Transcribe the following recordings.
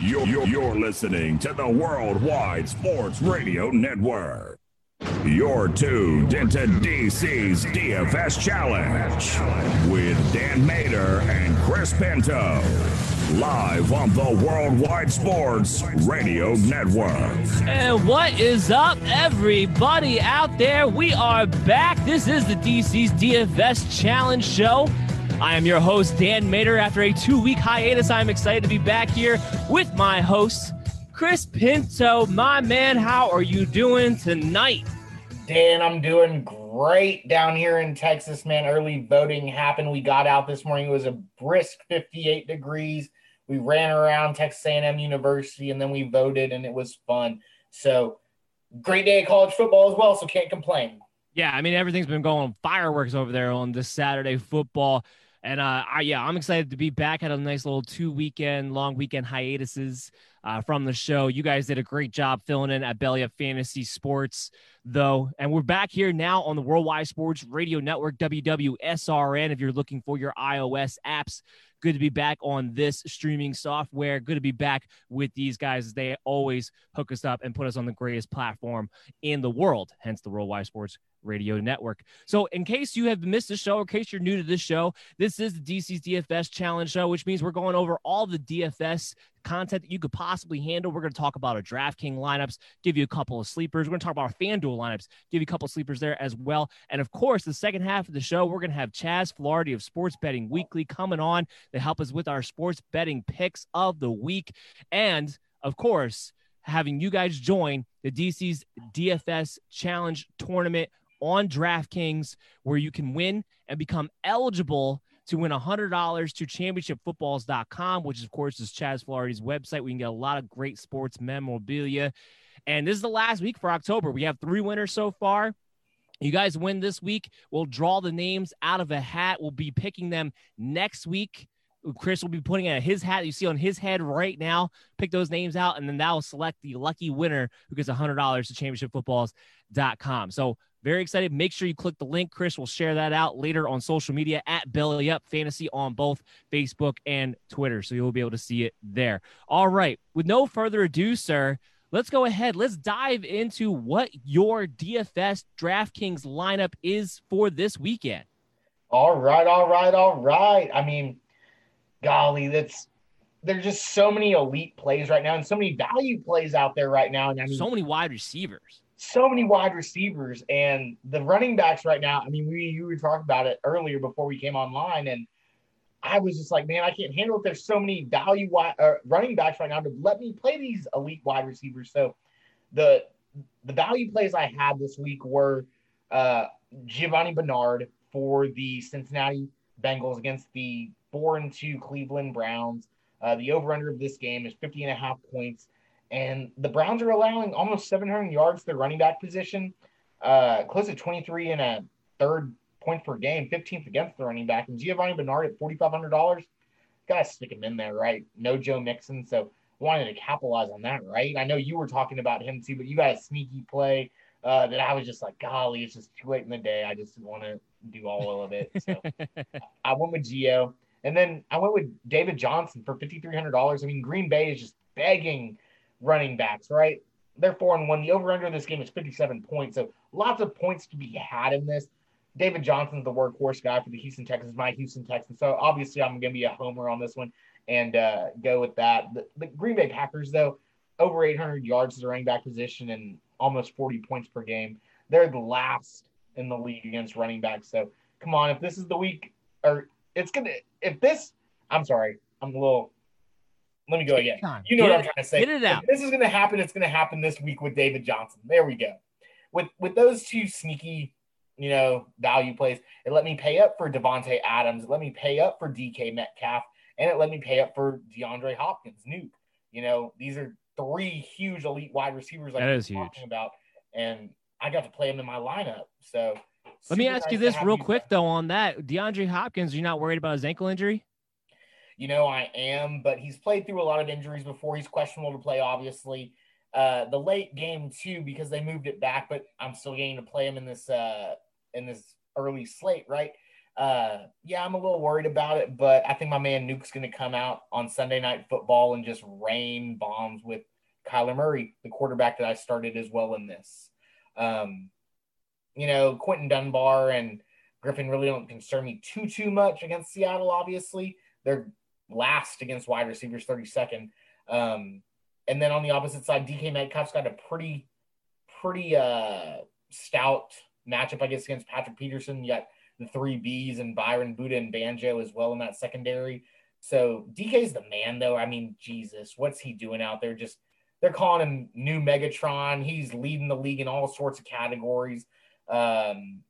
You're, you're, you're listening to the Worldwide Sports Radio Network. You're tuned into DC's DFS Challenge with Dan Mader and Chris Pinto. Live on the Worldwide Sports Radio Network. And what is up, everybody out there? We are back. This is the DC's DFS Challenge Show. I am your host, Dan Mader. After a two week hiatus, I'm excited to be back here with my host, Chris Pinto. My man, how are you doing tonight? Dan, I'm doing great down here in Texas, man. Early voting happened. We got out this morning. It was a brisk 58 degrees. We ran around Texas A&M University and then we voted and it was fun. So great day of college football as well. So can't complain. Yeah, I mean everything's been going fireworks over there on this Saturday football. And uh, I, yeah, I'm excited to be back. Had a nice little two weekend, long weekend hiatuses uh, from the show. You guys did a great job filling in at Belly Up Fantasy Sports, though. And we're back here now on the Worldwide Sports Radio Network, WWSRN. If you're looking for your iOS apps, good to be back on this streaming software. Good to be back with these guys. They always hook us up and put us on the greatest platform in the world, hence the Worldwide Sports Radio Network. So, in case you have missed the show, or in case you're new to this show, this is the DC's DFS Challenge Show, which means we're going over all the DFS content that you could possibly handle. We're going to talk about our DraftKings lineups, give you a couple of sleepers. We're going to talk about our FanDuel lineups, give you a couple of sleepers there as well. And of course, the second half of the show, we're going to have Chaz Filardi of Sports Betting Weekly coming on to help us with our sports betting picks of the week. And of course, having you guys join the DC's DFS Challenge Tournament on DraftKings where you can win and become eligible to win $100 to championshipfootballs.com, which of course is Chaz Filardi's website. We can get a lot of great sports memorabilia. And this is the last week for October. We have three winners so far. You guys win this week. We'll draw the names out of a hat. We'll be picking them next week. Chris will be putting it his hat you see on his head right now. Pick those names out, and then that will select the lucky winner who gets $100 to championshipfootballs.com. So very excited. Make sure you click the link. Chris will share that out later on social media at Belly Up Fantasy on both Facebook and Twitter. So you'll be able to see it there. All right. With no further ado, sir, let's go ahead. Let's dive into what your DFS DraftKings lineup is for this weekend. All right. All right. All right. I mean, golly, that's there's just so many elite plays right now and so many value plays out there right now. And I mean, so many wide receivers so many wide receivers and the running backs right now. I mean, we you were talking about it earlier before we came online, and I was just like, man, I can't handle it. There's so many value wide, uh, running backs right now to let me play these elite wide receivers. So the the value plays I had this week were uh, Giovani Bernard for the Cincinnati Bengals against the four and two Cleveland Browns. Uh, the over under of this game is 50 and a half points. And the Browns are allowing almost 700 yards to their running back position, uh, close to 23 and a third points per game, 15th against the running back. And Giovani Bernard at $4,500, got to stick him in there, right? No Joe Mixon. So wanted to capitalize on that, right? I know you were talking about him too, but you got a sneaky play uh, that I was just like, golly, it's just too late in the day. I just want to do all of it. So I went with Gio. And then I went with David Johnson for $5,300. I mean, Green Bay is just begging running backs, right? They're four and one. The over under this game is 57 points. So lots of points to be had in this. David Johnson's the workhorse guy for the Houston Texans, my Houston Texans. So obviously, I'm going to be a homer on this one and uh, go with that. The, the, Green Bay Packers, though, over 800 yards at the running back position and almost 40 points per game. They're the last in the league against running backs. So come on, if this is the week, or it's going to, if this, I'm sorry, I'm a little let me go again. You know get what it, I'm trying to say. Get it out. If this is going to happen. It's going to happen this week with David Johnson. There we go. With with those two sneaky, you know, value plays, it let me pay up for Davante Adams. It let me pay up for DK Metcalf, and it let me pay up for DeAndre Hopkins. Nuke. You know, these are three huge elite wide receivers. Like that is talking huge. About, and I got to play them in my lineup. So let me ask nice you this real you quick back. though on that DeAndre Hopkins. You're not worried about his ankle injury? You know, I am, but he's played through a lot of injuries before. He's questionable to play, obviously. Uh, the late game too, because they moved it back, but I'm still getting to play him in this uh, in this early slate, right? uh, yeah, I'm a little worried about it, but I think my man Nuke's going to come out on Sunday Night Football and just rain bombs with Kyler Murray, the quarterback that I started as well in this. Um, you know, Quinton Dunbar and Griffin really don't concern me too too much against Seattle. Obviously, they're last against wide receivers, 32nd. Um, and then on the opposite side, DK Metcalf's got a pretty pretty uh, stout matchup, I guess, against Patrick Peterson. You got the three Bs and Byron Budda and Banjo as well in that secondary. So DK's the man, though. I mean, Jesus, what's he doing out there? Just they're calling him new Megatron. He's leading the league in all sorts of categories. Um,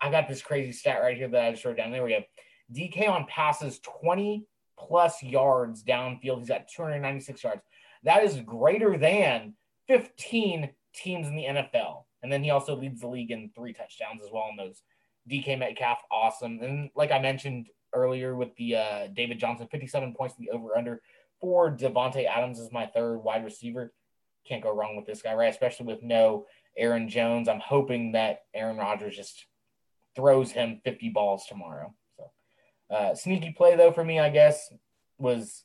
I got this crazy stat right here that I just wrote down. There we go. DK on passes 20 plus yards downfield. He's got 296 yards. That is greater than 15 teams in the NFL. And then he also leads the league in three touchdowns as well in those. DK Metcalf, awesome. And like I mentioned earlier with the uh, David Johnson, 57 points in the over under for Davante Adams is my third wide receiver. Can't go wrong with this guy, right? Especially with no Aaron Jones. I'm hoping that Aaron Rodgers just throws him 50 balls tomorrow. So, uh, sneaky play though for me, I guess, was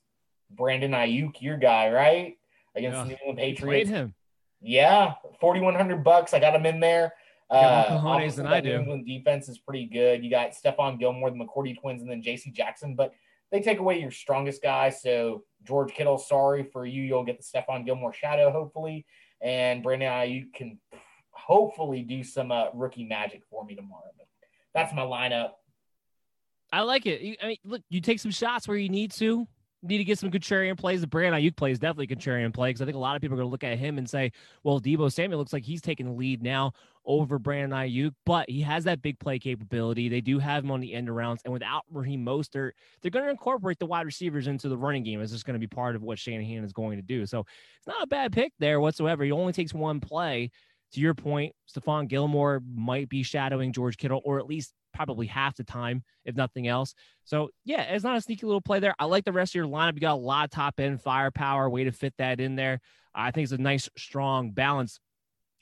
Brandon Aiyuk, your guy, right? Against yeah. the New England Patriots. him. Yeah, 4100 bucks. I got him in there. Uh, than I do. New England defense is pretty good. You got Stephon Gilmore, the McCourty twins, and then J.C. Jackson, but they take away your strongest guy. So George Kittle, sorry for you. You'll get the Stephon Gilmore shadow hopefully, and Brandon Aiyuk can hopefully do some uh, rookie magic for me tomorrow. But that's my lineup. I like it. I mean, look, you take some shots where you need to need to get some contrarian plays. The Brandon Aiyuk play is definitely contrarian play because I think a lot of people are going to look at him and say, well, Deebo Samuel looks like he's taking the lead now over Brandon Aiyuk, but he has that big play capability. They do have him on the end arounds, and without Raheem Mostert, they're going to incorporate the wide receivers into the running game. It's just going to be part of what Shanahan is going to do. So it's not a bad pick there whatsoever. He only takes one play. To your point, Stephon Gilmore might be shadowing George Kittle, or at least probably half the time, if nothing else. So yeah, it's not a sneaky little play there. I like the rest of your lineup. You got a lot of top end firepower, way to fit that in there. I think it's a nice, strong balance.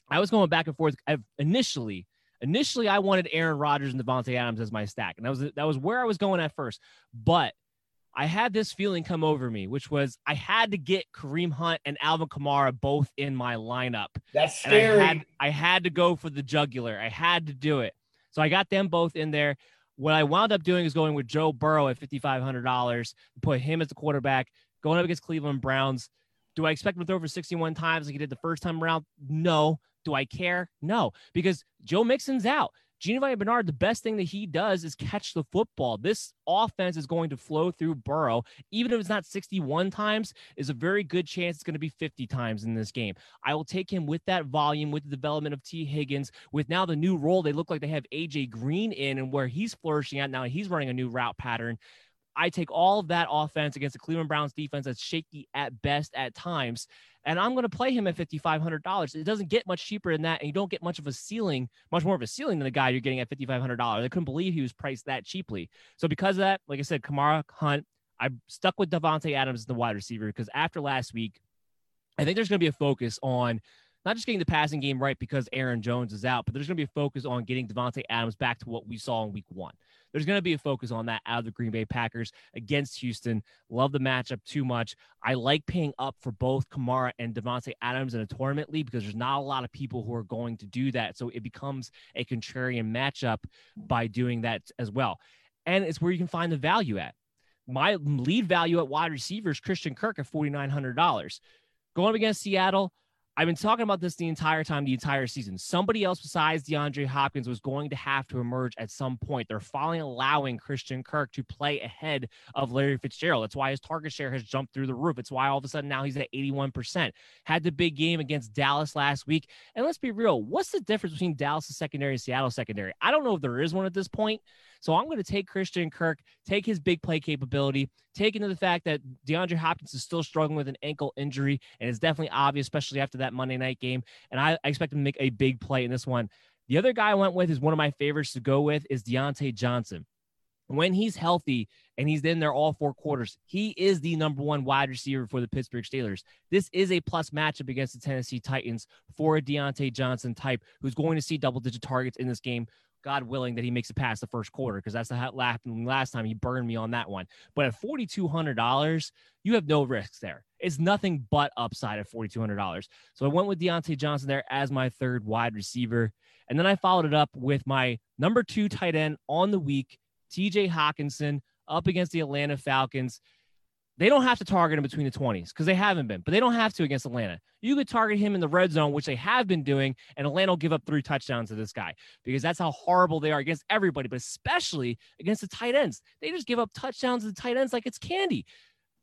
I was going back and forth. I've initially, initially, I wanted Aaron Rodgers and Davante Adams as my stack, and that was that was where I was going at first. But I had this feeling come over me, which was I had to get Kareem Hunt and Alvin Kamara both in my lineup. That's scary. I had, I had to go for the jugular. I had to do it. So I got them both in there. What I wound up doing is going with Joe Burrow at $5,500, put him as the quarterback, going up against Cleveland Browns. Do I expect him to throw for 61 times like he did the first time around? No. Do I care? No, because Joe Mixon's out. Giovani Bernard, the best thing that he does is catch the football. This offense is going to flow through Burrow, even if it's not 61 times, is a very good chance it's going to be 50 times in this game. I will take him with that volume, with the development of Tee Higgins, with now the new role. They look like they have AJ Green in and where he's flourishing at now. He's running a new route pattern. I take all of that offense against the Cleveland Browns defense that's shaky at best at times and I'm going to play him at $5,500. It doesn't get much cheaper than that, and you don't get much of a ceiling, much more of a ceiling than the guy you're getting at $5,500. I couldn't believe he was priced that cheaply. So because of that, like I said, Kamara Hunt, I stuck with Davante Adams as the wide receiver because after last week, I think there's going to be a focus on not just getting the passing game right because Aaron Jones is out, but there's going to be a focus on getting Davante Adams back to what we saw in week one. There's going to be a focus on that out of the Green Bay Packers against Houston. Love the matchup too much. I like paying up for both Kamara and Davante Adams in a tournament league because there's not a lot of people who are going to do that. So it becomes a contrarian matchup by doing that as well. And it's where you can find the value at. My lead value at wide receiver is Christian Kirk at $4,900. Going up against Seattle, I've been talking about this the entire time, the entire season. Somebody else besides DeAndre Hopkins was going to have to emerge at some point. They're finally allowing Christian Kirk to play ahead of Larry Fitzgerald. That's why his target share has jumped through the roof. It's why all of a sudden now he's at 81%. Had the big game against Dallas last week. And let's be real, what's the difference between Dallas secondary and Seattle secondary? I don't know if there is one at this point. So I'm going to take Christian Kirk, take his big play capability, take into the fact that DeAndre Hopkins is still struggling with an ankle injury, and it's definitely obvious, especially after that Monday night game. And I, I expect him to make a big play in this one. The other guy I went with is one of my favorites to go with is Diontae Johnson. When he's healthy and he's in there all four quarters, he is the number one wide receiver for the Pittsburgh Steelers. This is a plus matchup against the Tennessee Titans for a Diontae Johnson type who's going to see double digit targets in this game God willing that he makes it past the first quarter because that's the last time he burned me on that one. But at forty two hundred dollars, you have no risks there. It's nothing but upside at forty two hundred dollars. So I went with Diontae Johnson there as my third wide receiver, and then I followed it up with my number two tight end on the week, T.J. Hockenson, up against the Atlanta Falcons. They don't have to target him between the 20s because they haven't been, but they don't have to against Atlanta. You could target him in the red zone, which they have been doing, and Atlanta will give up three touchdowns to this guy because that's how horrible they are against everybody, but especially against the tight ends. They just give up touchdowns to the tight ends like it's candy.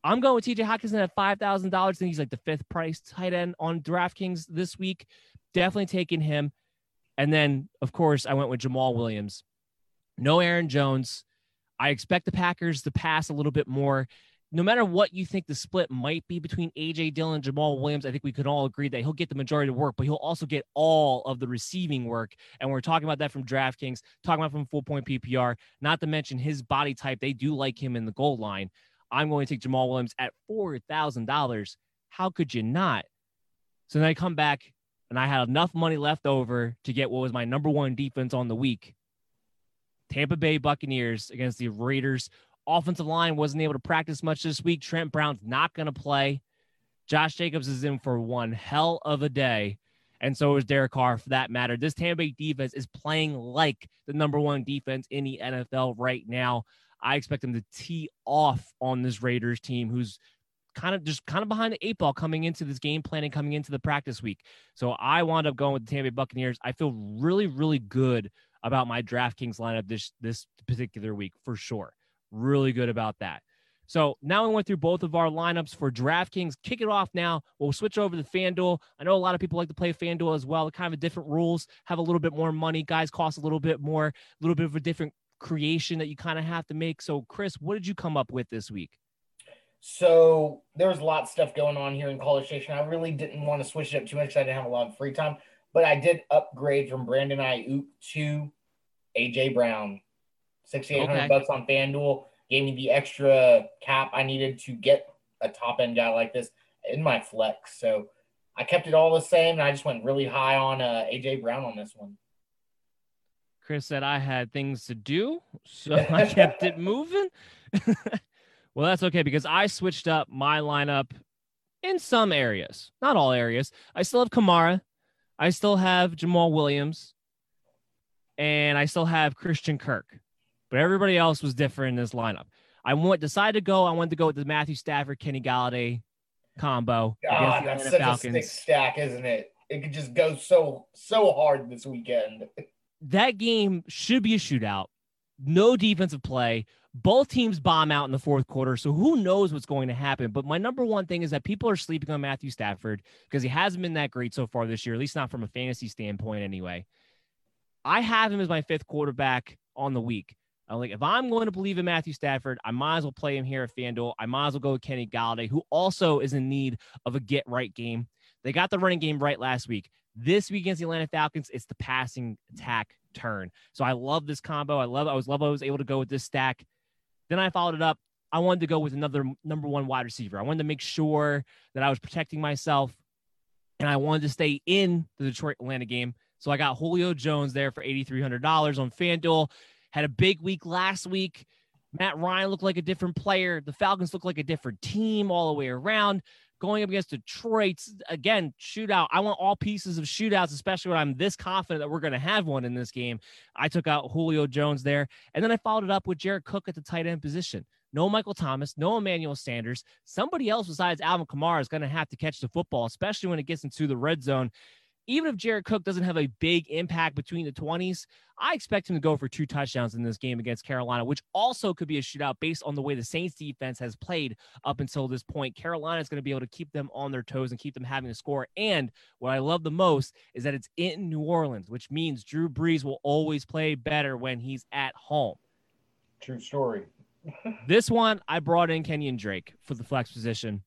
I'm going with TJ Hockenson at $5,000. I think he's like the fifth price tight end on DraftKings this week. Definitely taking him. And then, of course, I went with Jamaal Williams. No Aaron Jones. I expect the Packers to pass a little bit more no matter what you think the split might be between AJ Dillon and Jamaal Williams, I think we can all agree that he'll get the majority of work, but he'll also get all of the receiving work. And we're talking about that from DraftKings, talking about from full point PPR, not to mention his body type. They do like him in the goal line. I'm going to take Jamaal Williams at $4,000. How could you not? So then I come back and I had enough money left over to get what was my number one defense on the week. Tampa Bay Buccaneers against the Raiders Offensive line wasn't able to practice much this week. Trent Brown's not going to play. Josh Jacobs is in for one hell of a day. And so is Derek Carr for that matter. This Tampa Bay defense is playing like the number one defense in the NFL right now. I expect them to tee off on this Raiders team who's kind of just kind of behind the eight ball coming into this game planning coming into the practice week. So I wound up going with the Tampa Bay Buccaneers. I feel really, really good about my DraftKings lineup this this particular week for sure. Really good about that. So now we went through both of our lineups for DraftKings. Kick it off now. We'll switch over to FanDuel. I know a lot of people like to play FanDuel as well. Kind of different rules, have a little bit more money. Guys cost a little bit more, a little bit of a different creation that you kind of have to make. So, Chris, what did you come up with this week? So there was a lot of stuff going on here in College Station. I really didn't want to switch it up too much. I didn't have a lot of free time, but I did upgrade from Brandon Aiyuk to AJ Brown 6,800 okay. bucks on FanDuel gave me the extra cap I needed to get a top end guy like this in my flex. So I kept it all the same, and I just went really high on uh, AJ Brown on this one. Chris said I had things to do, so I kept it moving. well, that's okay because I switched up my lineup in some areas, not all areas. I still have Kamara, I still have Jamaal Williams, and I still have Christian Kirk but everybody else was different in this lineup. I went decided to go. I wanted to go with the Matthew Stafford, Kenny Golladay combo. God, that's such Falcons. a sick stack, isn't it? It could just go so so hard this weekend. that game should be a shootout. No defensive play. Both teams bomb out in the fourth quarter. So who knows what's going to happen? But my number one thing is that people are sleeping on Matthew Stafford because he hasn't been that great so far this year, at least not from a fantasy standpoint anyway. I have him as my fifth quarterback on the week. I'm like, if I'm going to believe in Matthew Stafford, I might as well play him here at FanDuel. I might as well go with Kenny Golladay, who also is in need of a get right game. They got the running game right last week. This week against the Atlanta Falcons, it's the passing attack turn. So I love this combo. I love I was love I was able to go with this stack. Then I followed it up. I wanted to go with another number one wide receiver. I wanted to make sure that I was protecting myself and I wanted to stay in the Detroit Atlanta game. So I got Julio Jones there for $8,300 on FanDuel had a big week last week. Matt Ryan looked like a different player. The Falcons look like a different team all the way around. Going up against Detroit, again, shootout. I want all pieces of shootouts, especially when I'm this confident that we're going to have one in this game. I took out Julio Jones there. And then I followed it up with Jared Cook at the tight end position. No Michael Thomas, no Emmanuel Sanders. Somebody else besides Alvin Kamara is going to have to catch the football, especially when it gets into the red zone even if Jared Cook doesn't have a big impact between the 20s, I expect him to go for two touchdowns in this game against Carolina, which also could be a shootout based on the way the Saints defense has played up until this point. Carolina is going to be able to keep them on their toes and keep them having to score. And what I love the most is that it's in New Orleans, which means Drew Brees will always play better when he's at home. True story. this one, I brought in Kenyan Drake for the flex position.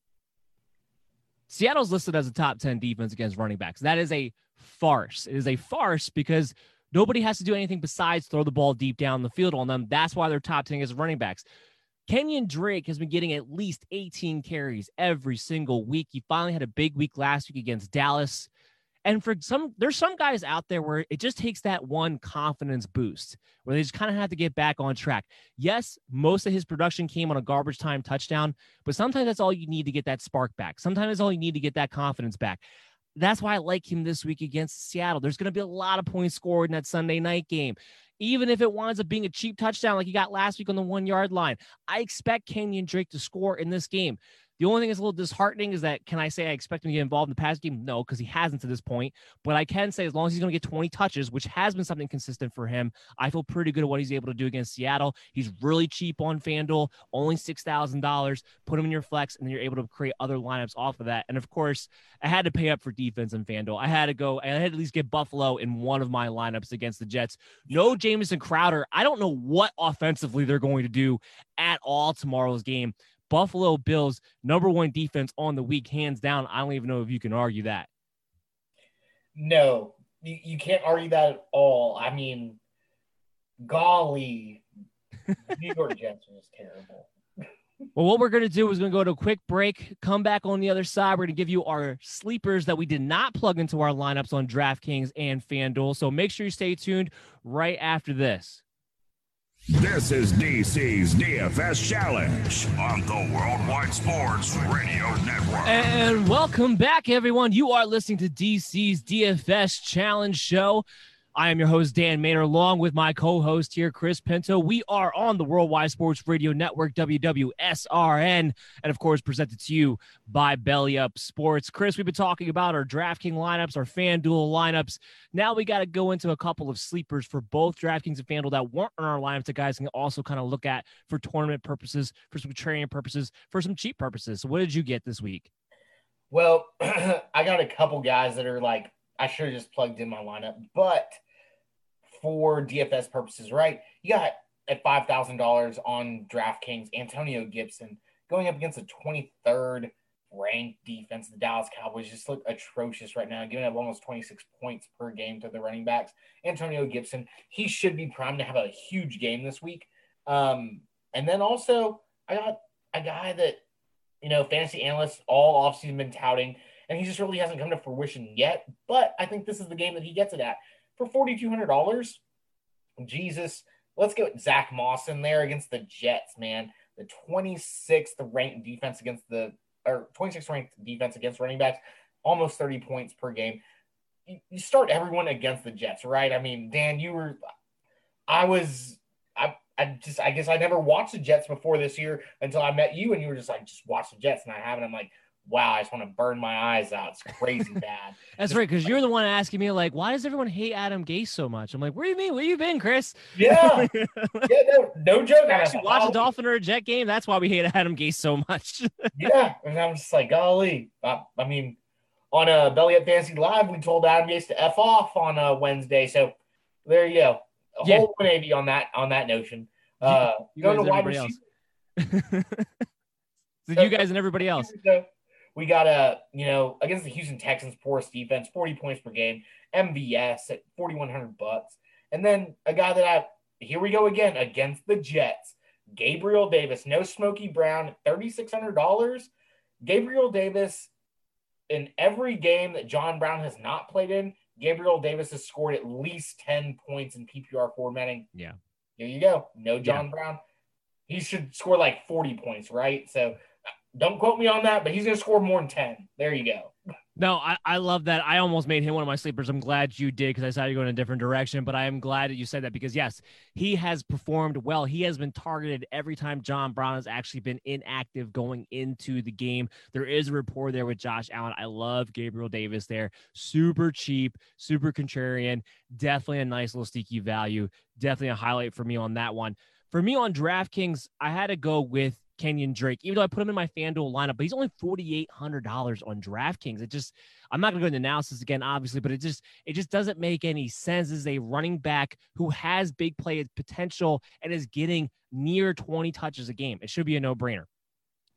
Seattle's listed as a top 10 defense against running backs. That is a farce. It is a farce because nobody has to do anything besides throw the ball deep down the field on them. That's why they're top 10 as running backs. Kenyan Drake has been getting at least 18 carries every single week. He finally had a big week last week against Dallas. And for some, there's some guys out there where it just takes that one confidence boost where they just kind of have to get back on track. Yes, most of his production came on a garbage time touchdown, but sometimes that's all you need to get that spark back. Sometimes that's all you need to get that confidence back. That's why I like him this week against Seattle. There's going to be a lot of points scored in that Sunday night game. Even if it winds up being a cheap touchdown like he got last week on the one yard line, I expect Kenyan Drake to score in this game. The only thing that's a little disheartening is that can I say I expect him to get involved in the pass game? No, because he hasn't to this point. But I can say as long as he's going to get 20 touches, which has been something consistent for him, I feel pretty good at what he's able to do against Seattle. He's really cheap on FanDuel, only $6,000. Put him in your flex, and then you're able to create other lineups off of that. And of course, I had to pay up for defense in FanDuel. I had to go, I had to at least get Buffalo in one of my lineups against the Jets. No Jamison Crowder. I don't know what offensively they're going to do at all tomorrow's game. Buffalo Bills number one defense on the week, hands down. I don't even know if you can argue that. No, you, you can't argue that at all. I mean, golly, New York Jets was terrible. Well, what we're going to do is going to go to a quick break, come back on the other side. We're going to give you our sleepers that we did not plug into our lineups on DraftKings and FanDuel. So make sure you stay tuned right after this. This is DC's DFS Challenge on the Worldwide Sports Radio Network. And welcome back, everyone. You are listening to DC's DFS Challenge Show. I am your host, Dan Mader, along with my co host here, Chris Pinto. We are on the Worldwide Sports Radio Network, WWSRN, and of course, presented to you by Belly Up Sports. Chris, we've been talking about our DraftKings lineups, our FanDuel lineups. Now we got to go into a couple of sleepers for both DraftKings and FanDuel that weren't in our lineups that guys can also kind of look at for tournament purposes, for some training purposes, for some cheap purposes. So, what did you get this week? Well, I got a couple guys that are like, I should have just plugged in my lineup, but for DFS purposes, right? You got at five thousand dollars on DraftKings, Antonio Gibson going up against the twenty third ranked defense. The Dallas Cowboys just look atrocious right now, giving up almost 26 points per game to the running backs. Antonio Gibson, he should be primed to have a huge game this week. Um, and then also, I got a guy that, you know, fantasy analysts all offseason been touting, and he just really hasn't come to fruition yet. But I think this is the game that he gets it at for $4,200. Jesus, let's go Zach Moss in there against the Jets, man. The 26th ranked defense against the or 26th ranked defense against running backs, almost 30 points per game. You, you start everyone against the Jets, right? I mean, Dan, you were, I was, I, I just, I guess I never watched the Jets before this year until I met you, and you were just like, just watch the Jets, and I haven't. I'm like, wow, I just want to burn my eyes out. It's crazy bad. That's just, right, because you're the one asking me like, why does everyone hate Adam Gase so much? I'm like, where do you mean? Where you been, Chris? Yeah, yeah, no, no joke. I actually, watch a Dolphin or a Jet game. That's why we hate Adam Gase so much. yeah, and I'm just like, golly. I, I mean, on a Belly Up Fantasy Live, we told Adam Gase to f off on a Wednesday. So there you go. A yeah. whole 180 on that on that notion. Uh, you, you going to wide receiver. so you guys and everybody else. We got a, you know, against the Houston Texans, poorest defense, 40 points per game, MVS at 4,100 bucks. And then a guy that I, here we go again, against the Jets, Gabriel Davis, no Smoky Brown, $3,600. Gabriel Davis, in every game that John Brown has not played in, Gabriel Davis has scored at least 10 points in PPR formatting. Yeah. There you go. No John yeah. Brown. He should score like 40 points, right? So don't quote me on that, but he's going to score more than 10. There you go. No, I, I love that. I almost made him one of my sleepers. I'm glad you did because I saw you going in a different direction. But I am glad that you said that because, yes, he has performed well. He has been targeted every time John Brown has actually been inactive going into the game. There is a rapport there with Josh Allen. I love Gabriel Davis there. Super cheap, super contrarian. Definitely a nice little sneaky value. Definitely a highlight for me on that one. For me on DraftKings, I had to go with Kenyan Drake, even though I put him in my FanDuel lineup, but he's only $4,800 on DraftKings. It just, I'm not going to go into analysis again, obviously, but it just, it just doesn't make any sense as a running back who has big play potential and is getting near 20 touches a game. It should be a no brainer.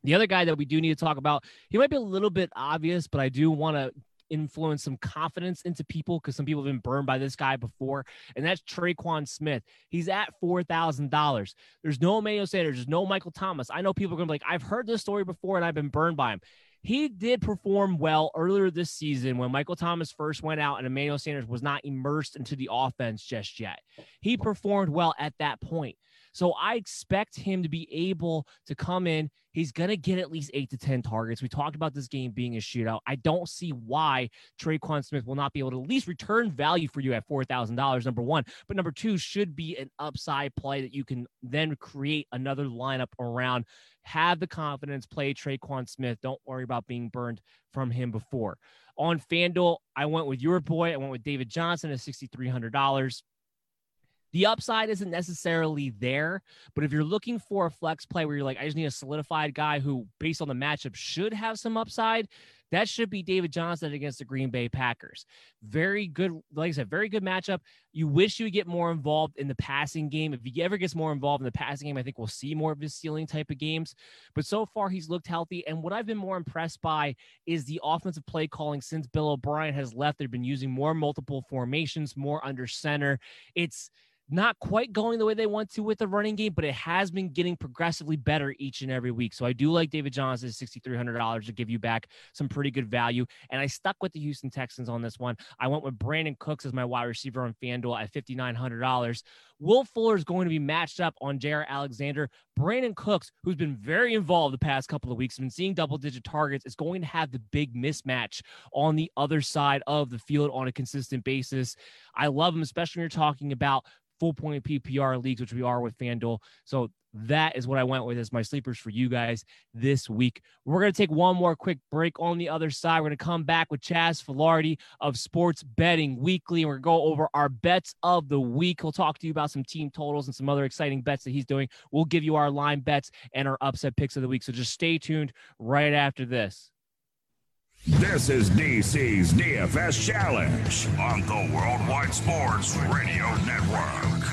The other guy that we do need to talk about, he might be a little bit obvious, but I do want to influence some confidence into people because some people have been burned by this guy before, and that's Tre'Quan Smith. He's at four thousand dollars. There's no Emmanuel Sanders, there's no Michael Thomas. I know people are gonna be like, I've heard this story before and I've been burned by him. he did perform well earlier this season when Michael Thomas first went out and Emmanuel Sanders was not immersed into the offense just yet. He performed well at that point. So I expect him to be able to come in. He's going to get at least eight to 10 targets. We talked about this game being a shootout. I don't see why Tre'Quan Smith will not be able to at least return value for you at $4,000, number one. But number two should be an upside play that you can then create another lineup around. Have the confidence, play Tre'Quan Smith. Don't worry about being burned from him before. On FanDuel, I went with your boy. I went with David Johnson at $6,300 the upside isn't necessarily there, but if you're looking for a flex play where you're like, I just need a solidified guy who, based on the matchup, should have some upside, that should be David Johnson against the Green Bay Packers. Very good, like I said, very good matchup. You wish you would get more involved in the passing game. If he ever gets more involved in the passing game, I think we'll see more of his ceiling type of games. But so far, he's looked healthy. And what I've been more impressed by is the offensive play calling since Bill O'Brien has left. They've been using more multiple formations, more under center. It's not quite going the way they want to with the running game, but it has been getting progressively better each and every week. So I do like David Johnson $6,300 to give you back some pretty good value. And I stuck with the Houston Texans on this one. I went with Brandin Cooks as my wide receiver on FanDuel at $5,900. Will Fuller is going to be matched up on Jaire Alexander. Brandin Cooks, who's been very involved the past couple of weeks, been seeing double digit targets, is going to have the big mismatch on the other side of the field on a consistent basis. I love him, especially when you're talking about full point PPR leagues, which we are with FanDuel. So that is what I went with as my sleepers for you guys this week. We're going to take one more quick break on the other side. We're going to come back with Chaz Filardi of Sports Betting Weekly, we're going to go over our bets of the week. He'll talk to you about some team totals and some other exciting bets that he's doing. We'll give you our line bets and our upset picks of the week. So just stay tuned right after this. This is DC's DFS Challenge on the Worldwide Sports Radio Network.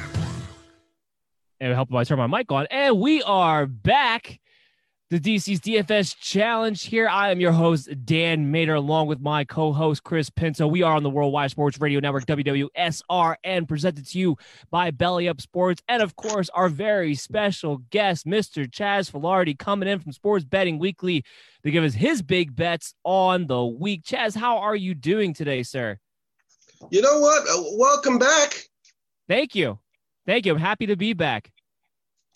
And help if I turn my mic on. And we are back. The DC's DFS Challenge here. I am your host, Dan Mader, along with my co host, Chris Pinto. We are on the Worldwide Sports Radio Network, WWSRN, presented to you by Belly Up Sports. And of course, our very special guest, Mr. Chaz Filardi, coming in from Sports Betting Weekly to give us his big bets on the week. Chaz, how are you doing today, sir? You know what? Uh, welcome back. Thank you. Thank you. I'm happy to be back.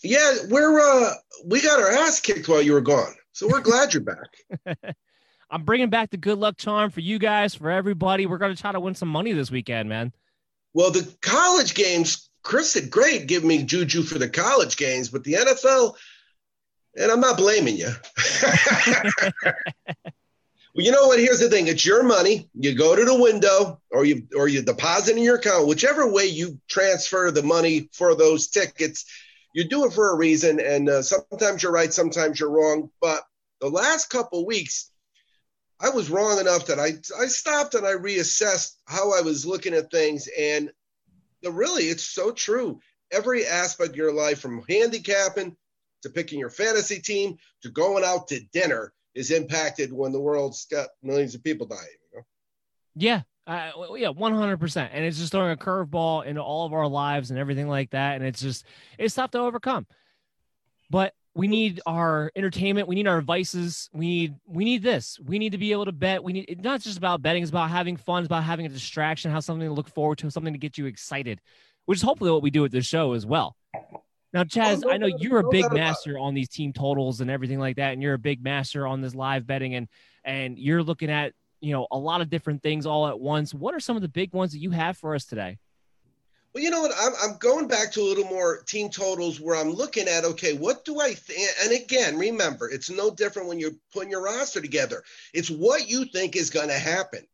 Yeah, we're uh we got our ass kicked while you were gone. So we're glad you're back. I'm bringing back the good luck charm for you guys, for everybody. We're going to try to win some money this weekend, man. Well, the college games, Chris did great giving me juju for the college games, but the NFL, and I'm not blaming you. well, you know what? Here's the thing: it's your money. You go to the window, or you or you deposit in your account, whichever way you transfer the money for those tickets. You do it for a reason, and uh, sometimes you're right, sometimes you're wrong. But the last couple weeks, I was wrong enough that I I stopped and I reassessed how I was looking at things, and the, really, it's so true. Every aspect of your life, from handicapping to picking your fantasy team to going out to dinner is impacted when the world's got millions of people dying. You know? Yeah. Uh, yeah, 100%. And it's just throwing a curveball into all of our lives and everything like that. And it's just, it's tough to overcome. But we need our entertainment. We need our vices. We need, we need this. We need to be able to bet. We need, it's not just about betting. It's about having fun. It's about having a distraction, have something to look forward to, something to get you excited, which is hopefully what we do at this show as well. Now, Chaz, oh, I know you're a big master on these team totals and everything like that, and you're a big master on this live betting, and and you're looking at you know a lot of different things all at once. What are some of the big ones that you have for us today? Well, you know what? I'm, I'm going back to a little more team totals where I'm looking at okay, what do I think? And again, remember, it's no different when you're putting your roster together. It's what you think is going to happen,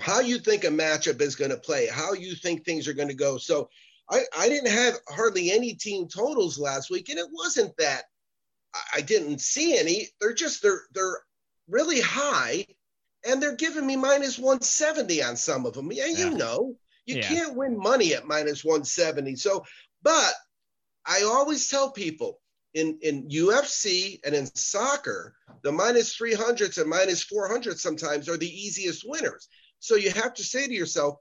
how you think a matchup is going to play, how you think things are going to go. So I, I didn't have hardly any team totals last week, and it wasn't that I didn't see any. They're just they're they're really high, and they're giving me minus 170 on some of them. Yeah, yeah. you know, you yeah. can't win money at minus 170. So, but I always tell people in in UFC and in soccer, the minus 300s and minus 400s sometimes are the easiest winners. So you have to say to yourself,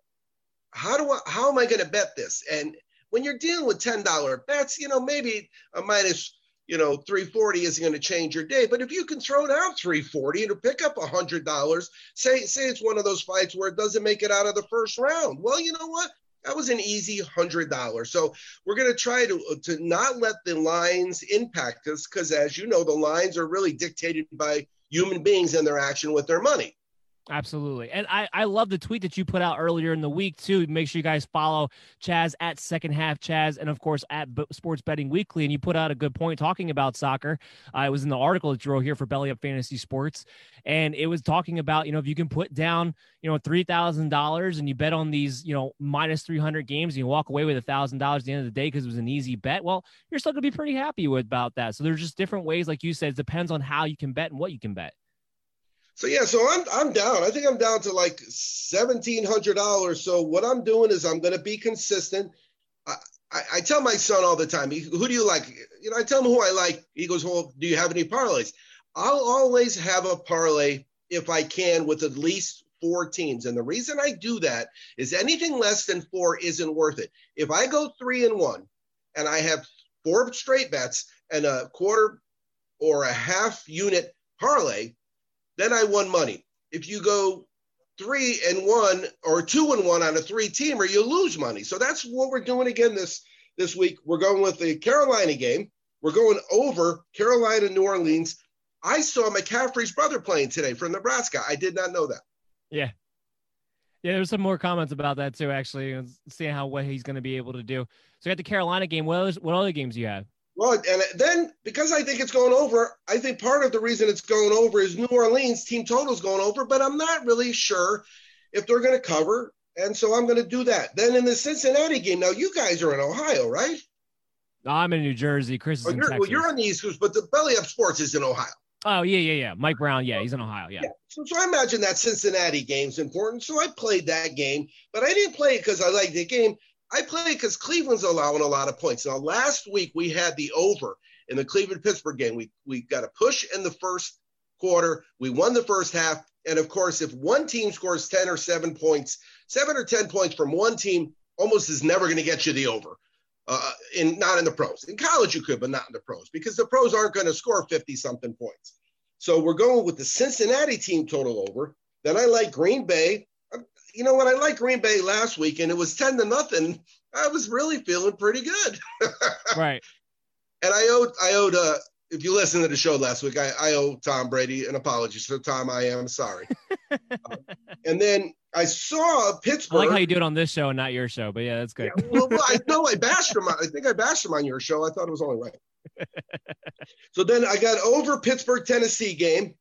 how do I, how am I going to bet this? And when you're dealing with $10 bets, you know, maybe a minus you know, 340 isn't going to change your day. But if you can throw down 340 and pick up a hundred dollars, say say it's one of those fights where it doesn't make it out of the first round. Well, you know what? That was an easy hundred dollars. So we're going to try to to not let the lines impact us because, as you know, the lines are really dictated by human beings and their action with their money. Absolutely. And I, I love the tweet that you put out earlier in the week, too. Make sure you guys follow Chaz at second half Chaz and, of course, at B- Sports Betting Weekly. And you put out a good point talking about soccer. Uh, it was in the article that you wrote here for Belly Up Fantasy Sports. And it was talking about, you know, if you can put down, you know, $3,000 and you bet on these, you know, minus 300 games and you walk away with $1,000 at the end of the day because it was an easy bet, well, you're still going to be pretty happy with about that. So there's just different ways, like you said, it depends on how you can bet and what you can bet. So yeah, so I'm I'm down. I think I'm down to like seventeen hundred dollars. So what I'm doing is I'm going to be consistent. I, I, I, tell my son all the time, who do you like? You know, I tell him who I like. He goes, well, do you have any parlays? I'll always have a parlay if I can with at least four teams. And the reason I do that is anything less than four isn't worth it. If I go three and one and I have four straight bets and a quarter or a half unit parlay, then I won money. If you go three and one or two and one on a three teamer, you lose money. So that's what we're doing again this this week. We're going with the Carolina game. We're going over Carolina, New Orleans. I saw McCaffrey's brother playing today from Nebraska. I did not know that. Yeah. Yeah, there's some more comments about that too, actually, seeing how what he's going to be able to do. So you got the Carolina game. What, what other games do you have? Well, and then because I think it's going over, I think part of the reason it's going over is New Orleans team total's going over, but I'm not really sure if they're going to cover. And so I'm going to do that. Then in the Cincinnati game, now you guys are in Ohio, right? I'm in New Jersey. Chris is oh, in Texas. Well, you're on the East Coast, but the Belly Up Sports is in Ohio. Oh yeah, yeah, yeah. Mike Brown, yeah, he's in Ohio, yeah. yeah. So, so I imagine that Cincinnati game's important. So I played that game, but I didn't play it because I liked the game. I play because Cleveland's allowing a lot of points. Now last week we had the over, in the Cleveland Pittsburgh game. We we got a push in the first quarter. We won the first half. And of course, if one team scores 10 or seven points, seven or 10 points from one team almost is never going to get you the over. Uh, in not in the pros. In college, you could, but not in the pros because the pros aren't going to score 50 something points. So we're going with the Cincinnati team total over. Then I like Green Bay. You know when I like Green Bay last week, and it was 10 to nothing. I was really feeling pretty good. right. And I owed, I owed, uh, if you listened to the show last week, I, I owe Tom Brady an apology. So, Tom, I am sorry. um, and then I saw Pittsburgh. I like how you do it on this show and not your show, but yeah, that's good. Yeah, well, well, I know I bashed him. I think I bashed him on your show. I thought it was only right. so then I got over Pittsburgh, Tennessee game.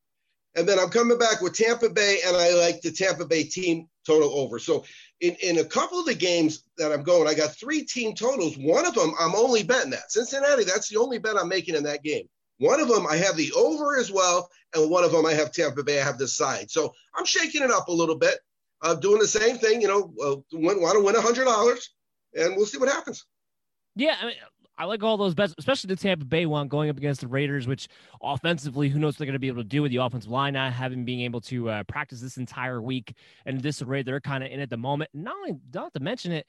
And then I'm coming back with Tampa Bay, and I like the Tampa Bay team total over. So in, in a couple of the games that I'm going, I got three team totals. One of them, I'm only betting that. Cincinnati, that's the only bet I'm making in that game. One of them, I have the over as well. And one of them, I have Tampa Bay, I have the side. So I'm shaking it up a little bit, uh, doing the same thing, you know, uh, want to win $100, and we'll see what happens. Yeah, I mean, I like all those bets, especially the Tampa Bay one going up against the Raiders, which offensively, who knows what they're going to be able to do with the offensive line not having being able to uh, practice this entire week and disarray they're kind of in at the moment. Not only, not to mention it,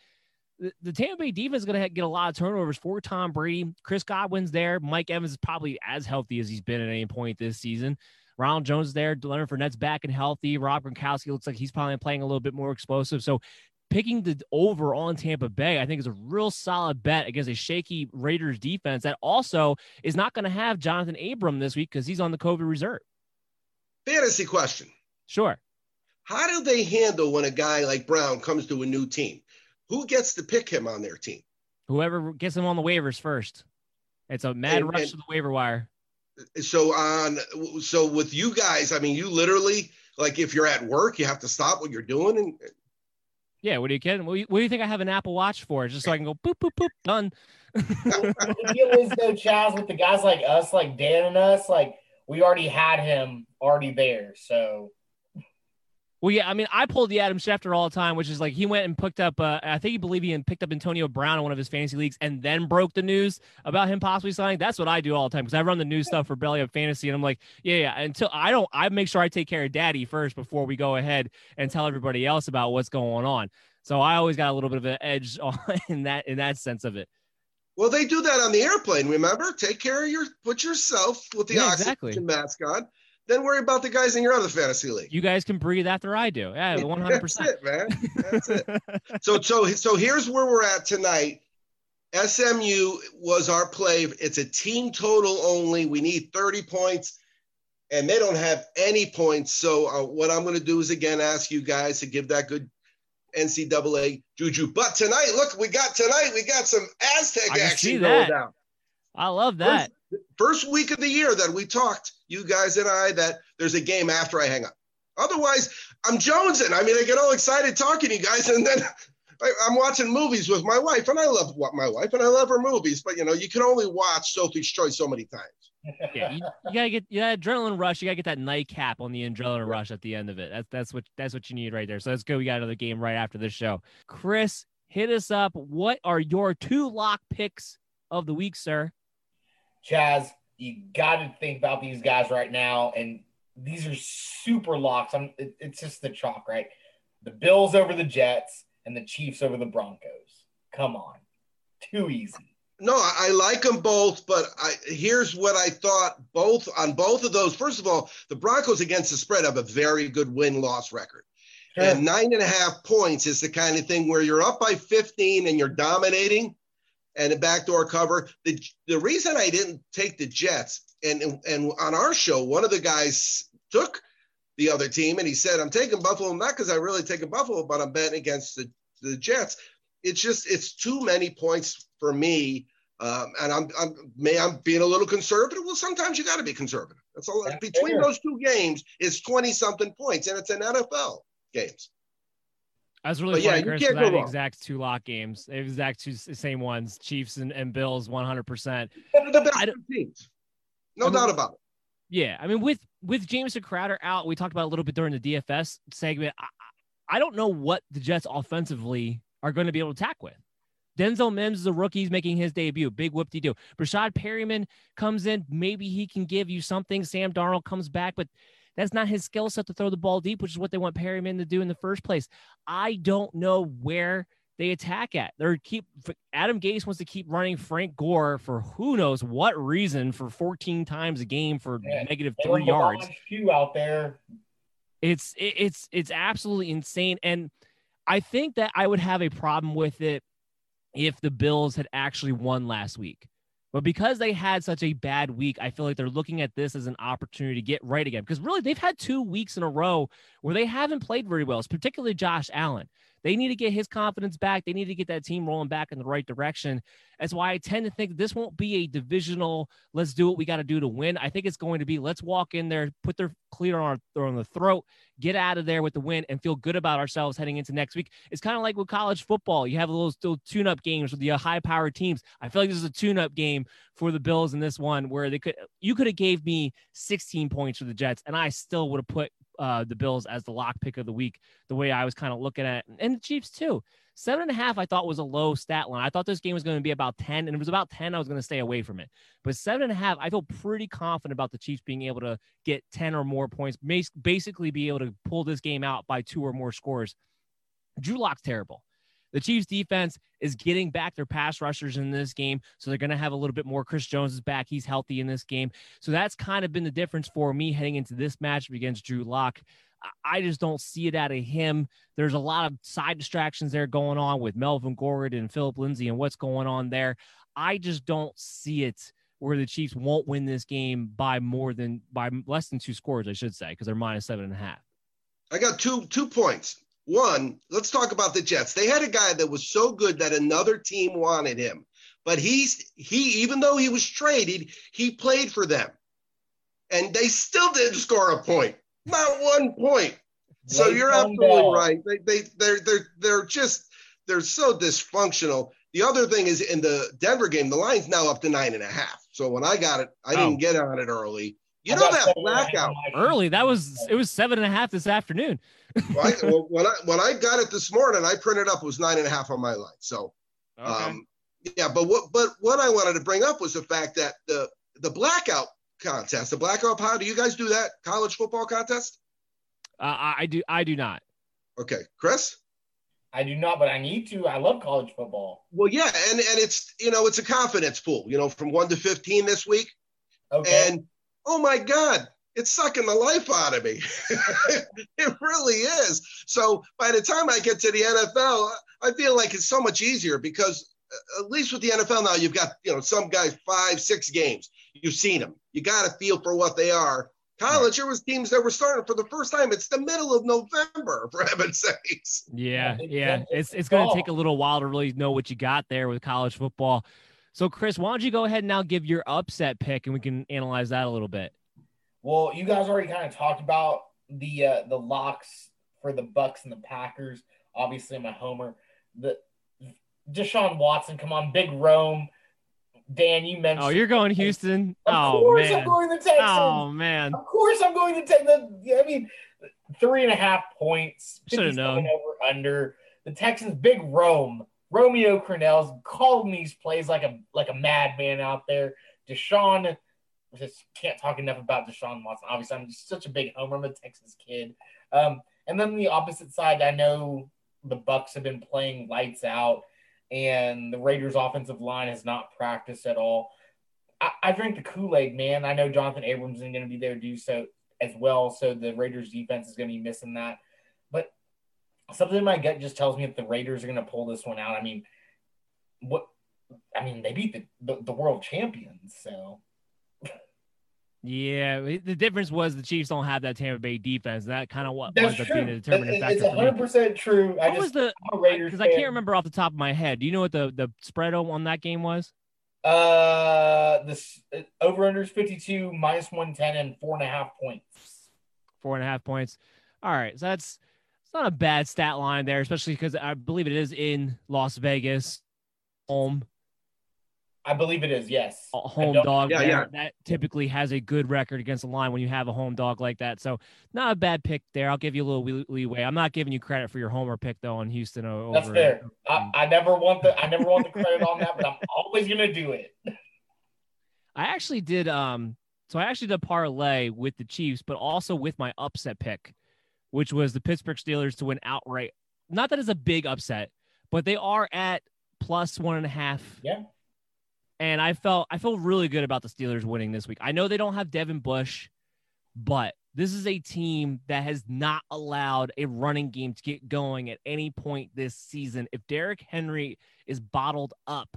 the, the Tampa Bay defense is going to get a lot of turnovers for Tom Brady. Chris Godwin's there. Mike Evans is probably as healthy as he's been at any point this season. Ronald Jones is there. Leonard Fournette's back and healthy. Rob Gronkowski looks like he's probably playing a little bit more explosive. So picking the over on Tampa Bay, I think is a real solid bet against a shaky Raiders defense that also is not going to have Jonathan Abram this week because he's on the COVID reserve. Fantasy question. Sure. How do they handle when a guy like Brown comes to a new team? Who gets to pick him on their team? Whoever gets him on the waivers first. It's a mad and, rush and, to the waiver wire. So on so with you guys, I mean you literally like if you're at work, you have to stop what you're doing and yeah, what are you kidding? What do you, what do you think I have an Apple Watch for? Just so I can go boop boop boop done. deal is though, Chaz, with the guys like us, like Dan and us, like we already had him already there. So well, yeah, I mean, I pulled the Adam Schefter all the time, which is like he went and picked up, uh, I think he believed he picked up Antonio Brown in one of his fantasy leagues and then broke the news about him possibly signing. That's what I do all the time because I run the news stuff for Belly Up Fantasy. And I'm like, yeah, yeah, until I don't, I make sure I take care of daddy first before we go ahead and tell everybody else about what's going on. So I always got a little bit of an edge on, in that, in that sense of it. Well, they do that on the airplane. Remember, take care of your, put yourself with the Yeah, oxygen exactly. mask on. Then worry about the guys in your other fantasy league. You guys can breathe after I do. Yeah, one hundred percent, man. That's it. So, so, so here's where we're at tonight. SMU was our play. It's a team total only. We need 30 points, and they don't have any points. So, uh, what I'm going to do is again ask you guys to give that good NCAA juju. But tonight, look, we got tonight. We got some Aztec I action see going down. I love that. First week of the year that we talked, you guys and I, that there's a game after I hang up. Otherwise, I'm jonesing. I mean, I get all excited talking to you guys, and then I, I'm watching movies with my wife, and I love what my wife, and I love her movies. But you know, you can only watch Sophie's Choice so many times. Yeah, you, you gotta get yeah adrenaline rush. You gotta get that nightcap on the adrenaline rush at the end of it. That's that's what that's what you need right there. So let's go. We got another game right after this show. Chris, hit us up. What are your two lock picks of the week, sir? Chas, you got to think about these guys right now, and these are super locks. I'm, it, it's just the chalk, right? The Bills over the Jets and the Chiefs over the Broncos. Come on, too easy. No, I, I like them both, but I, here's what I thought both on both of those. First of all, the Broncos against the spread have a very good win loss record. And nine and a half points is the kind of thing where you're up by 15 and you're dominating and a backdoor cover. The, the reason I didn't take the Jets, and, and on our show, one of the guys took the other team and he said, I'm taking Buffalo, not because I really take a Buffalo, but I'm betting against the, the Jets. It's just, it's too many points for me. Um, and I'm, I'm, may I'm being a little conservative. Well, sometimes you got to be conservative. That's all. That's Between fair. those two games, it's 20 something points, and it's an NFL games. That's really But yeah, you Chris. can't 'cause I go wrong. exact two lock games. Exact two same ones. Chiefs and, and Bills, one hundred percent. The best teams. No I mean- doubt about it. Yeah, I mean, with with Jamison Crowder out, we talked about a little bit during the DFS segment. I, I I don't know what the Jets offensively are going to be able to attack with. Denzel Mims is a rookie. He's making his debut. Big whoop de do. Breshad Perryman comes in. Maybe he can give you something. Sam Darnold comes back, but that's not his skill set to throw the ball deep, which is what they want Perryman to do in the first place. I don't know where they attack at. They're keep Adam Gase wants to keep running Frank Gore for who knows what reason for 14 times a game for Yeah, three yards. Le'Veon out there. It's it- it's it's absolutely insane, and I think that I would have a problem with it if the Bills had actually won last week. But because they had such a bad week, I feel like they're looking at this as an opportunity to get right again. Because really, they've had two weeks in a row where they haven't played very well, particularly Josh Allen. They need to get his confidence back. They need to get that team rolling back in the right direction. That's why I tend to think this won't be a divisional, let's do what we got to do to win. I think it's going to be let's walk in there, put their clear on, our, on the throat, get out of there with the win, and feel good about ourselves heading into next week. It's kind of like with college football. You have those little tune up games with the uh, high powered teams. I feel like this is a tune up game for the Bills in this one where they could, you could have gave me 16 points for the Jets, and I still would have put uh, the Bills as the lock pick of the week, the way I was kind of looking at, it. and the Chiefs too. Seven and a half, I thought was a low stat line. I thought this game was going to be about 10, and it was about 10. I was going to stay away from it. But seven and a half, I feel pretty confident about the Chiefs being able to get 10 or more points, basically be able to pull this game out by two or more scores. Drew Lock's terrible. The Chiefs defense is getting back their pass rushers in this game. So they're going to have a little bit more. Chris Jones is back. He's healthy in this game. So that's kind of been the difference for me heading into this matchup against Drew Lock. I just don't see it out of him. There's a lot of side distractions there going on with Melvin Gordon and Philip Lindsay and what's going on there. I just don't see it where the Chiefs won't win this game by more than by less than two scores, I should say, because they're minus seven and a half. I got two two points. One, let's talk about the Jets. They had a guy that was so good that another team wanted him. But he's he even though he was traded, he played for them. And they still didn't score a point. Not one point. So you're absolutely Bell. right. They they they're they're they're just they're so dysfunctional. The other thing is in the Denver game, the line's now up to nine and a half. So when I got it, I Oh. didn't get on it early. You I know that seven and a half blackout. Early, that was it was seven and a half this afternoon. Well, I, well, when I when I got it this morning, I printed up it was nine and a half on my line. So, um, yeah. But what but what I wanted to bring up was the fact that the the blackout contest, the blackout how do you guys do that college football contest? Uh, I I do I do not. Okay, Chris. I do not, but I need to. I love college football. Well, yeah, and and it's you know it's a confidence pool. You know, from one to fifteen this week. Okay. And oh my God, it's sucking the life out of me. it really is. So by the time I get to the NFL, I feel like it's so much easier because uh, at least with the NFL now, you've got you know some guys five, six games. You've seen them. You got to feel for what they are. College, there was teams that were starting for the first time. It's the middle of November, for heaven's sakes. Yeah, Yeah, yeah. it's- It's it's going to take a little while to really know what you got there with college football. So, Chris, why don't you go ahead and now give your upset pick, and we can analyze that a little bit. Well, you guys already kind of talked about the uh, the locks for the Bucks and the Packers. Obviously, I'm a homer. The Deshaun Watson, come on, Big Rome. Dan, you mentioned. Oh, you're going Houston. Of oh course, man. I'm going to Texans. Oh man. Of course, I'm going to take the. I mean, three and a half points. Should've 57 known. over under the Texans. Big Rome, Romeo Crennel's calling these plays like a like a madman out there. Deshaun, just can't talk enough about Deshaun Watson. Obviously, I'm just such a big homer. I'm a Texas kid. Um, and then the opposite side, I know the Bucks have been playing lights out, and the Raiders' offensive line has not practiced at all. I, I drink the Kool Aid, man. I know Jonathan Abrams isn't going to be there to do so as well, so the Raiders' defense is going to be missing that. But something in my gut just tells me that the Raiders are going to pull this one out. I mean, what? I mean, they beat the, the, the world champions, so Yeah, the difference was the Chiefs don't have that Tampa Bay defense. That kind of what that's winds up true. being a determining It- factor. it's 100 percent true. I What was the? Raiders Because I can't remember off the top of my head. Do you know what the the spread on that game was? Uh, this over under is 52 minus 110 and four and a half points. Four and a half points. All right, so that's it's not a bad stat line there, especially because I believe it is in Las Vegas, home I believe it is. Yes. a home dog. Yeah, yeah. That typically has a good record against the line when you have a home dog like that. So not a bad pick there. I'll give you a little wee- leeway. I'm not giving you credit for your homer pick though on Houston. o- That's fair. I, I never want the I never want the credit on that, but I'm always gonna do it. I actually did um so I actually did parlay with the Chiefs, but also with my upset pick, which was the Pittsburgh Steelers to win outright. Not that it's a big upset, but they are at plus one and a half. Yeah. And I felt I feel really good about the Steelers winning this week. I know they don't have Devin Bush, but this is a team that has not allowed a running game to get going at any point this season. If Derrick Henry is bottled up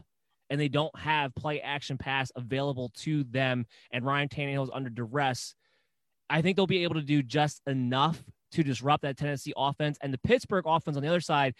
and they don't have play action pass available to them and Ryan Tannehill is under duress, I think they'll be able to do just enough to disrupt that Tennessee offense. And the Pittsburgh offense on the other side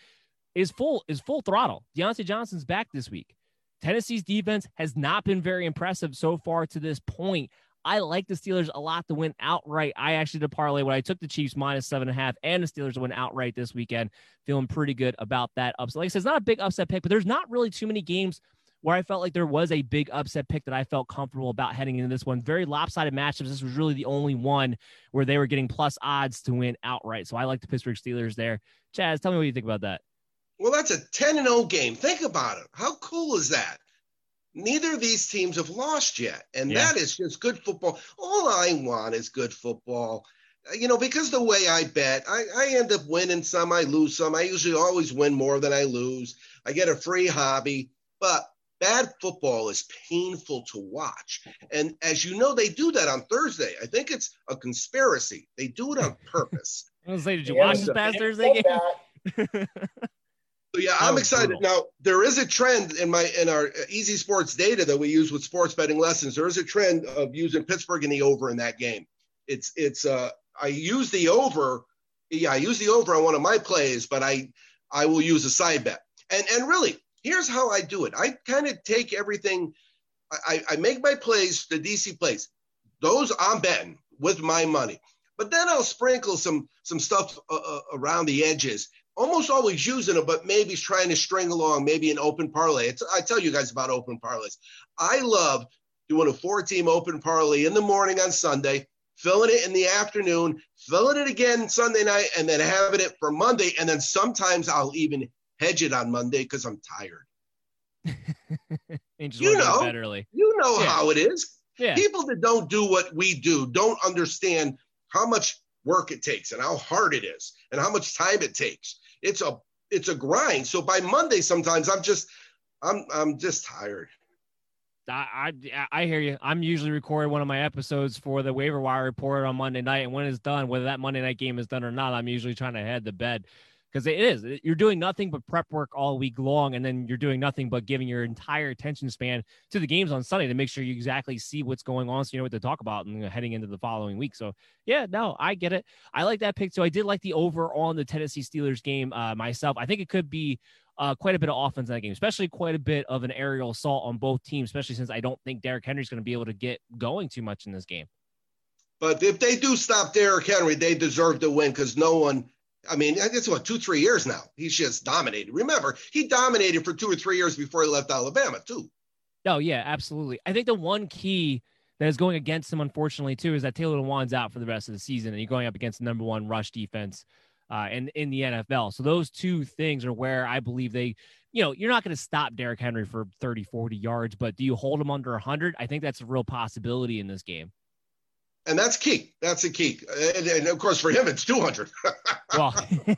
is full is full throttle. Diontae Johnson's back this week. Tennessee's defense has not been very impressive so far to this point. I like the Steelers a lot to win outright. I actually did parlay when I took the Chiefs minus seven and a half and the Steelers win outright this weekend. Feeling pretty good about that upset. Like I said, it's not a big upset pick, but there's not really too many games where I felt like there was a big upset pick that I felt comfortable about heading into this one. Very lopsided matchups. This was really the only one where they were getting plus odds to win outright. So I like the Pittsburgh Steelers there. Chas, tell me what you think about that. Well, that's a 10 and 0 game. Think about it. How cool is that? Neither of these teams have lost yet. And Yeah. that is just good football. All I want is good football. Uh, You know, because the way I bet, I, I end up winning some, I lose some. I usually always win more than I lose. I get a free hobby, but bad football is painful to watch. And as you know, they do that on Thursday. I think it's a conspiracy. They do it on purpose. I was gonna say, did you Yeah, watch this past Thursday game? yeah, I'm excited. brutal. Now there is a trend in my in our Easy Sports data that we use with sports betting lessons. There is a trend of using Pittsburgh in the over in that game. It's it's uh I use the over. Yeah, I use the over on one of my plays, but I I will use a side bet. And and really, here's how I do it. I kind of take everything. I, I I make my plays, the DC plays. Those I'm betting with my money. But then I'll sprinkle some some stuff uh, uh, around the edges almost always using them, but maybe trying to string along, maybe an open parlay. It's, I tell you guys about open parlays. I love doing a four team open parlay in the morning on Sunday, filling it in the afternoon, filling it again Sunday night, and then having it for Monday. And then sometimes I'll even hedge it on Monday because I'm tired. You wanna go to know. early. You know Yeah. how it is. Yeah. People that don't do what we do don't understand how much work it takes and how hard it is and how much time it takes. It's a it's a grind. So by Monday, sometimes I'm just I'm I'm just tired. I, I, I hear you. I'm usually recording one of my episodes for the waiver wire report on Monday night, and when it's done, whether that Monday night game is done or not, I'm usually trying to head to bed because it is. You're doing nothing but prep work all week long, and then you're doing nothing but giving your entire attention span to the games on Sunday to make sure you exactly see what's going on, so you know what to talk about and heading into the following week. So yeah, no, I get it. I like that pick. So I did like the over on the Tennessee Steelers game uh, myself. I think it could be uh, quite a bit of offense in that game, especially quite a bit of an aerial assault on both teams, especially since I don't think Derrick Henry's going to be able to get going too much in this game. But if they do stop Derrick Henry, they deserve to win because no one. I mean, it's what two, three years now. He's just dominated. Remember, he dominated for two or three years before he left Alabama, too. Oh yeah, absolutely. I think the one key that is going against him, unfortunately, too, is that Taylor Lewan's out for the rest of the season, and you're going up against the number one rush defense uh, in in the NFL. So those two things are where I believe they, you know, you're not going to stop Derrick Henry for 30, 40 yards, but do you hold him under 100? I think that's a real possibility in this game. And that's key. That's a key. And, and of course, for him, it's 200. well,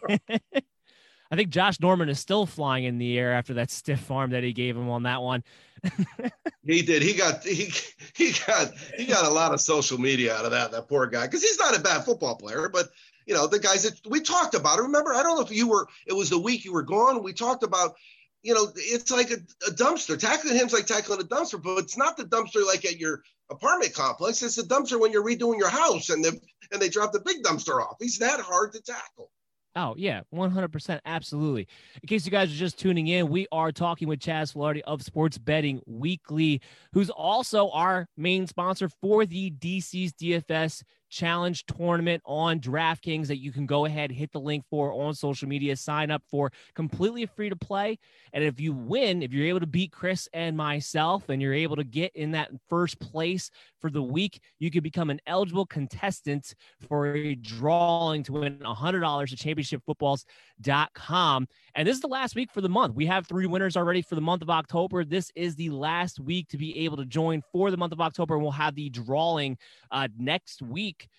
I think Josh Norman is still flying in the air after that stiff arm that he gave him on that one. he did. He got he he got he got a lot of social media out of that. That poor guy, because he's not a bad football player, but you know, the guys that we talked about. Remember, I don't know if you were, it was the week you were gone. We talked about, you know, it's like a, a dumpster. Tackling him's like tackling a dumpster, but it's not the dumpster like at your apartment complex. It's the dumpster when you're redoing your house and the and they drop the big dumpster off. He's that hard to tackle. Oh, yeah, 100%. Absolutely. In case you guys are just tuning in, we are talking with Chas Filardi of Sports Betting Weekly, who's also our main sponsor for the DC's DFS challenge tournament on DraftKings that you can go ahead, hit the link for on social media, sign up for completely free to play. And if you win, if you're able to beat Chris and myself and you're able to get in that first place for the week, you could become an eligible contestant for a drawing to win $100 at championshipfootballs.com. And this is the last week for the month. We have three winners already for the month of October. This is the last week to be able to join for the month of October. And we'll have the drawing uh, next week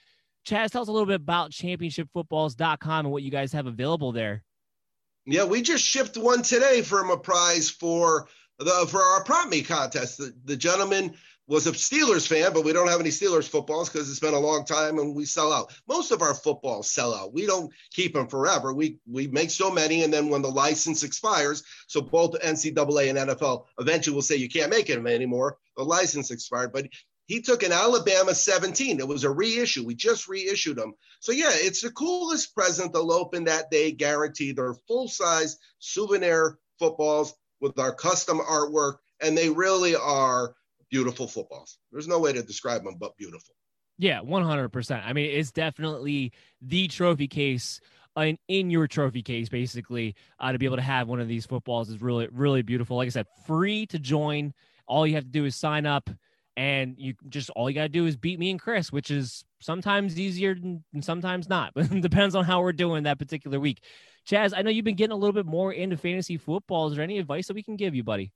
Chas, tell us a little bit about championshipfootballs.com and what you guys have available there. Yeah, we just shipped one today from a prize for the for our prop me contest. The, the gentleman was a Steelers fan, but we don't have any Steelers footballs because it's been a long time and we sell out. Most of our footballs sell out. We don't keep them forever. We we make so many, and then when the license expires, so both NCAA and NFL eventually will say you can't make them anymore. The license expired, but he took an Alabama 17. It was a reissue. We just reissued them. So yeah, it's the coolest present they'll open that day, guaranteed. They're full size souvenir footballs with our custom artwork, and they really are beautiful footballs. There's no way to describe them but beautiful. Yeah, 100%. I mean, it's definitely the trophy case in, in your trophy case, basically, uh, to be able to have one of these footballs is really, really beautiful. Like I said, free to join. All you have to do is sign up and you just all you got to do is beat me and Chris, which is sometimes easier and sometimes not, but depends on how we're doing that particular week. Chas, I know you've been getting a little bit more into fantasy football. Is there any advice that we can give you, buddy?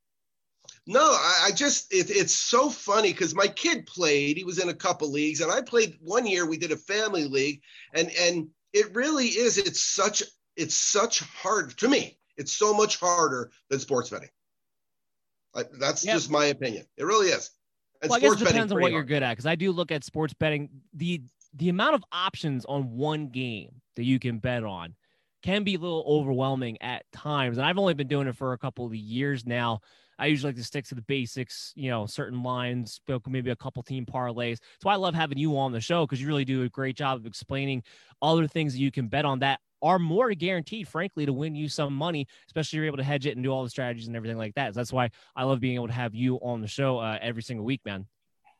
No, I, I just it, it's so funny because my kid played. He was in a couple leagues, and I played one year. We did a family league, and and it really is. It's such it's such hard to me. It's so much harder than sports betting. that's yep. just my opinion. It really is. And well, I guess it depends on what hard. you're good at because I do look at sports betting. The the amount of options on one game that you can bet on can be a little overwhelming at times. And I've only been doing it for a couple of years now. I usually like to stick to the basics, you know, certain lines, maybe a couple team parlays. So I love having you on the show because you really do a great job of explaining other things that you can bet on that are more guaranteed, frankly, to win you some money, especially if you're able to hedge it and do all the strategies and everything like that. So that's why I love being able to have you on the show uh, every single week, man.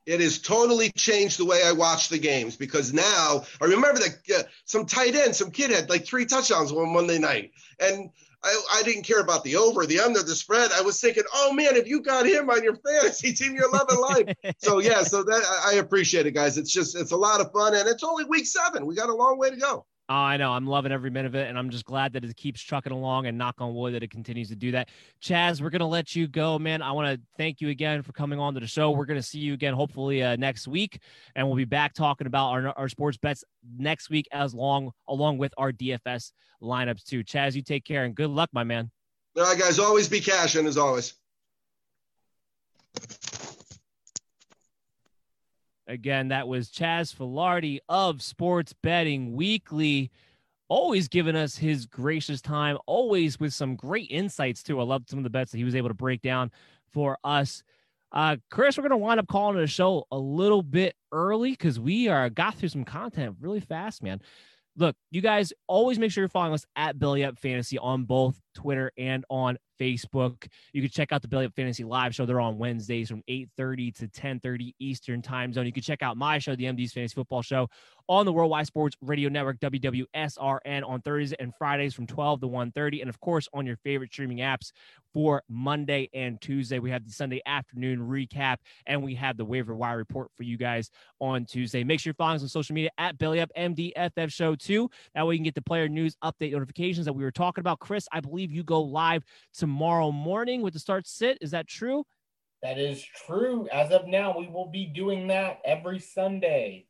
It has totally changed the way I watch the games because now I remember that uh, some tight end, some kid had like three touchdowns one Monday night, and I, I didn't care about the over, the under, the spread. I was thinking, oh man, if you got him on your fantasy team, you're loving life. so yeah, so that I appreciate it, guys. It's just it's a lot of fun, and it's only week seven. We got a long way to go. Oh, I know. I'm loving every minute of it, and I'm just glad that it keeps trucking along. And knock on wood that it continues to do that. Chas, we're gonna let you go, man. I want to thank you again for coming on to the show. We're gonna see you again, hopefully uh, next week, and we'll be back talking about our, our sports bets next week, as long along with our DFS lineups too. Chas, you take care and good luck, my man. All right, guys. Always be cashing as always. Again, that was Chas Filardi of Sports Betting Weekly, always giving us his gracious time, always with some great insights too. I love some of the bets that he was able to break down for us. Uh, Chris, we're gonna wind up calling the show a little bit early because we are got through some content really fast, man. Look, you guys always make sure you're following us at Belly Up Fantasy on both Twitter and on Facebook. You can check out the Belly Up Fantasy Live show. They're on Wednesdays from 8:30 to 10:30 Eastern Time Zone. You can check out my show, the MD's Fantasy Football Show, on the Worldwide Sports Radio Network WWSRN on Thursdays and Fridays from 12 to 1:30, and of course on your favorite streaming apps for Monday and Tuesday. We have the Sunday afternoon recap, and we have the waiver wire report for you guys on Tuesday. Make sure you're following us on social media at Belly Up MDFF Show too. That way you can get the player news update notifications that we were talking about. Chris, I believe you go live tomorrow morning with the start sit. Is that true? That is true. As of now, we will be doing that every Sunday.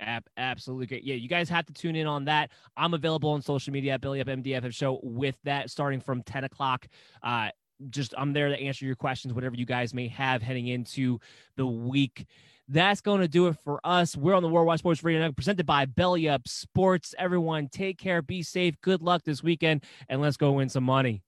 App, absolutely great. Yeah, you guys have to tune in on that. I'm available on social media at Belly Up MDFF Show with that starting from 10 o'clock. Uh, just I'm there to answer your questions, whatever you guys may have heading into the week. That's going to do it for us. We're on the Worldwide Sports Radio Network, presented by Belly Up Sports. Everyone, take care, be safe, good luck this weekend, and let's go win some money.